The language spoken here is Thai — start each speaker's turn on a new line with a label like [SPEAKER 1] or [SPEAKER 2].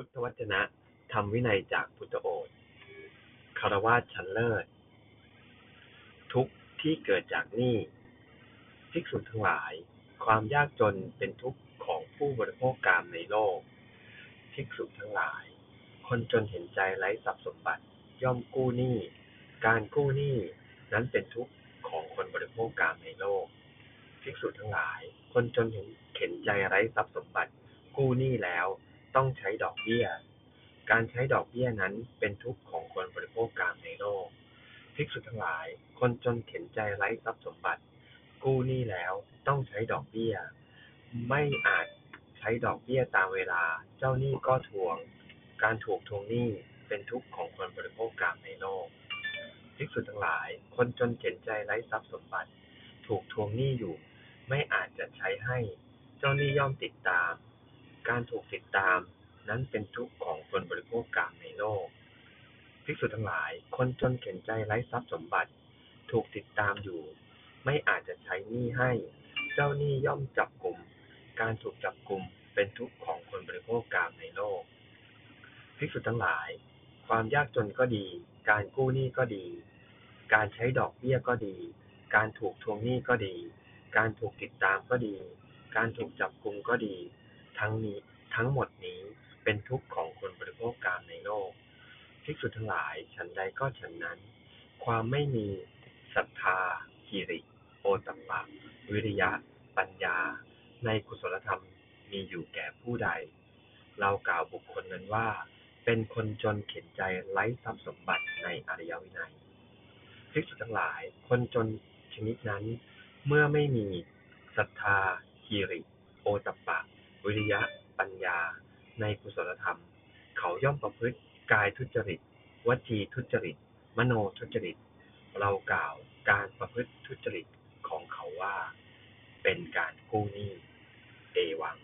[SPEAKER 1] พุทธวจนะ ธรรมวินัยจากพุทธโอษฐ์คารวะชั้นเลิศ ทุกข์ที่เกิดจากหนี้ภิกษุทั้งหลาย ความยากจนเป็นทุกข์ของผู้บริโภคกามในโลก ภิกษุทั้งหลาย คนจนเห็นใจไร้ทรัพย์สมบัติ ย่อมกู้หนี้ การกู้หนี้นั้นเป็นทุกข์ของคนบริโภคกามในโลก ภิกษุทั้งหลาย คนจนเห็นเข็นใจไร้ทรัพย์สมบัติ กู้หนี้แล้ว ต้องใช้ดอกเบี้ย การใช้ดอกเบี้ยนั้นเป็นทุกข์ของคนบริโภคกามในโลกภิกษุทั้งหลาย คนจนเข็นใจไร้ทรัพย์สมบัติ กู้หนี้แล้วต้องใช้ดอกเบี้ย ไม่อาจใช้ดอกเบี้ยตามเวลา เจ้าหนี้ก็ทวง การถูกทวงหนี้เป็นทุกข์ของคนบริโภคกามในโลกภิกษุทั้งหลาย คนจนเข็นใจไร้ทรัพย์สมบัติ ถูกทวงหนี้อยู่ ไม่อาจจะใช้ให้ เจ้าหนี้ย่อมติดตาม การถูกติดตามนั้นเป็นทุกข์ของคนบริโภคกามในโลก ภิกษุทั้งหลาย คนจนเข็นใจไร้ทรัพย์สมบัติ ถูกติดตามอยู่ ไม่อาจจะใช้หนี้ให้ เจ้าหนี้ย่อมจับกลุ่ม การถูกจับกลุ่มเป็นทุกข์ของคนบริโภคกามในโลก ภิกษุทั้งหลาย ความยากจนก็ดี การกู้หนี้ก็ดี การใช้ดอกเบี้ยก็ดี การถูกทวงหนี้ก็ดี การถูกติดตามก็ดี การถูกจับกลุ่มก็ดี ทั้งนี้ทั้งหมดนี้เป็นทุกข์ของคนบริโภคกามในโลก ภิกษุทั้งหลาย ฉันใดก็ฉันนั้น ความไม่มีศรัทธาหิริ โอตัปปะ วิริยะ ปัญญา ในกุศลธรรมมีอยู่แก่ผู้ใด เรากล่าวบุคคลนั้นว่า เป็นคนจนเข็นใจไร้ทรัพย์สมบัติในอริยวินัยภิกษุทั้งหลาย คนจนชนิดนั้น เมื่อไม่มีศรัทธาหิริ โอตัปปะ ริยะปัญญาในกุศลธรรม เขาย่อมประพฤติกายทุจริต วจีทุจริต มโนทุจริต เรากล่าวการประพฤติทุจริตของเขาว่า เป็นการกู้หนี้เอวัง